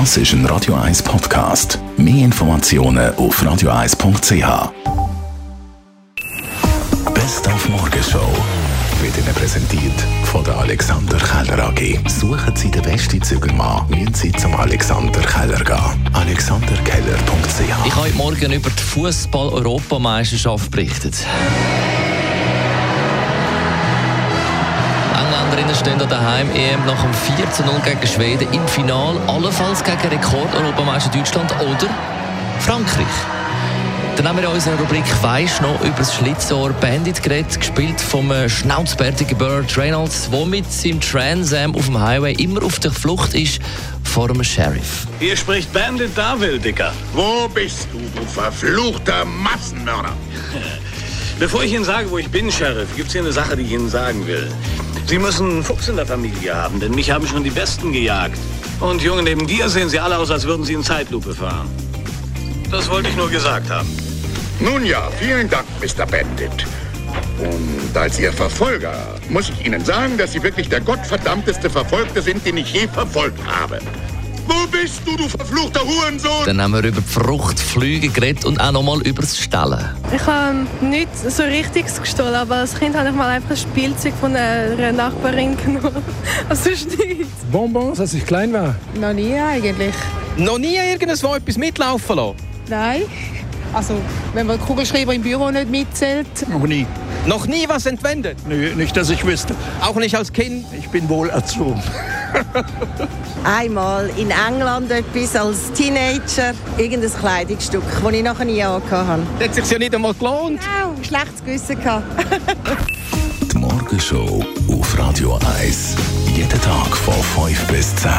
Das ist ein Radio 1 Podcast. Mehr Informationen auf radio1.ch. Best auf Morgenshow wird Ihnen präsentiert von der Alexander Keller AG. Suchen Sie den besten Zügelmann, müssen Sie zum Alexander Keller gehen. AlexanderKeller.ch Ich habe heute Morgen über die Fußball-Europameisterschaft berichtet. Engländerinnen stehen an daheim EM nach dem 4 zu 0 gegen Schweden im Final, allenfalls gegen Rekord-Europameister Deutschland oder Frankreich. Dann haben wir in unserer Rubrik «Weisst noch» über das Schlitzohr Bandit geredet, gespielt vom äh, schnauzbärtigen Burt Reynolds, der mit seinem Trans Am auf dem Highway immer auf der Flucht ist vor einem Sheriff. Hier spricht Bandit Darville, Dicker. Wo bist du, du verfluchter Massenmörder? Bevor ich Ihnen sage, wo ich bin, Sheriff, gibt's hier eine Sache, die ich Ihnen sagen will. Sie müssen Fuchs in der Familie haben, denn mich haben schon die Besten gejagt. Und Junge, neben dir sehen Sie alle aus, als würden Sie in Zeitlupe fahren. Das wollte ich nur gesagt haben. Nun ja, vielen Dank, Mr. Bandit. Und als Ihr Verfolger muss ich Ihnen sagen, dass Sie wirklich der gottverdammteste Verfolgte sind, den ich je verfolgt habe. Wo bist du, du verfluchter Hurensohn? Dann haben wir über die Fruchtflüge geredet und auch nochmal über das Stellen. Ich habe nichts so Richtiges gestohlen, aber als Kind habe ich mal einfach ein Spielzeug von einer Nachbarin genommen. Also sonst nichts. Bonbons, als ich klein war. Noch nie eigentlich. Noch nie irgendwo etwas mitlaufen lassen? Nein. Also, wenn man Kugelschreiber im Büro nicht mitzählt. Noch nie. Noch nie was entwendet? Nö, nicht, dass ich wüsste. Auch nicht als Kind? Ich bin wohl erzogen. Einmal in England etwas als Teenager, irgendein Kleidungsstück, das ich nachher nie angehabt Das hat sich ja nicht einmal gelohnt. habe. Wow, schlechtes Gewissen gehabt. Die Morgenshow auf Radio 1. Jeden Tag von 5 bis 10.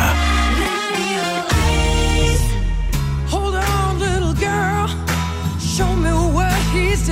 Hold on, little girl. Show me what he's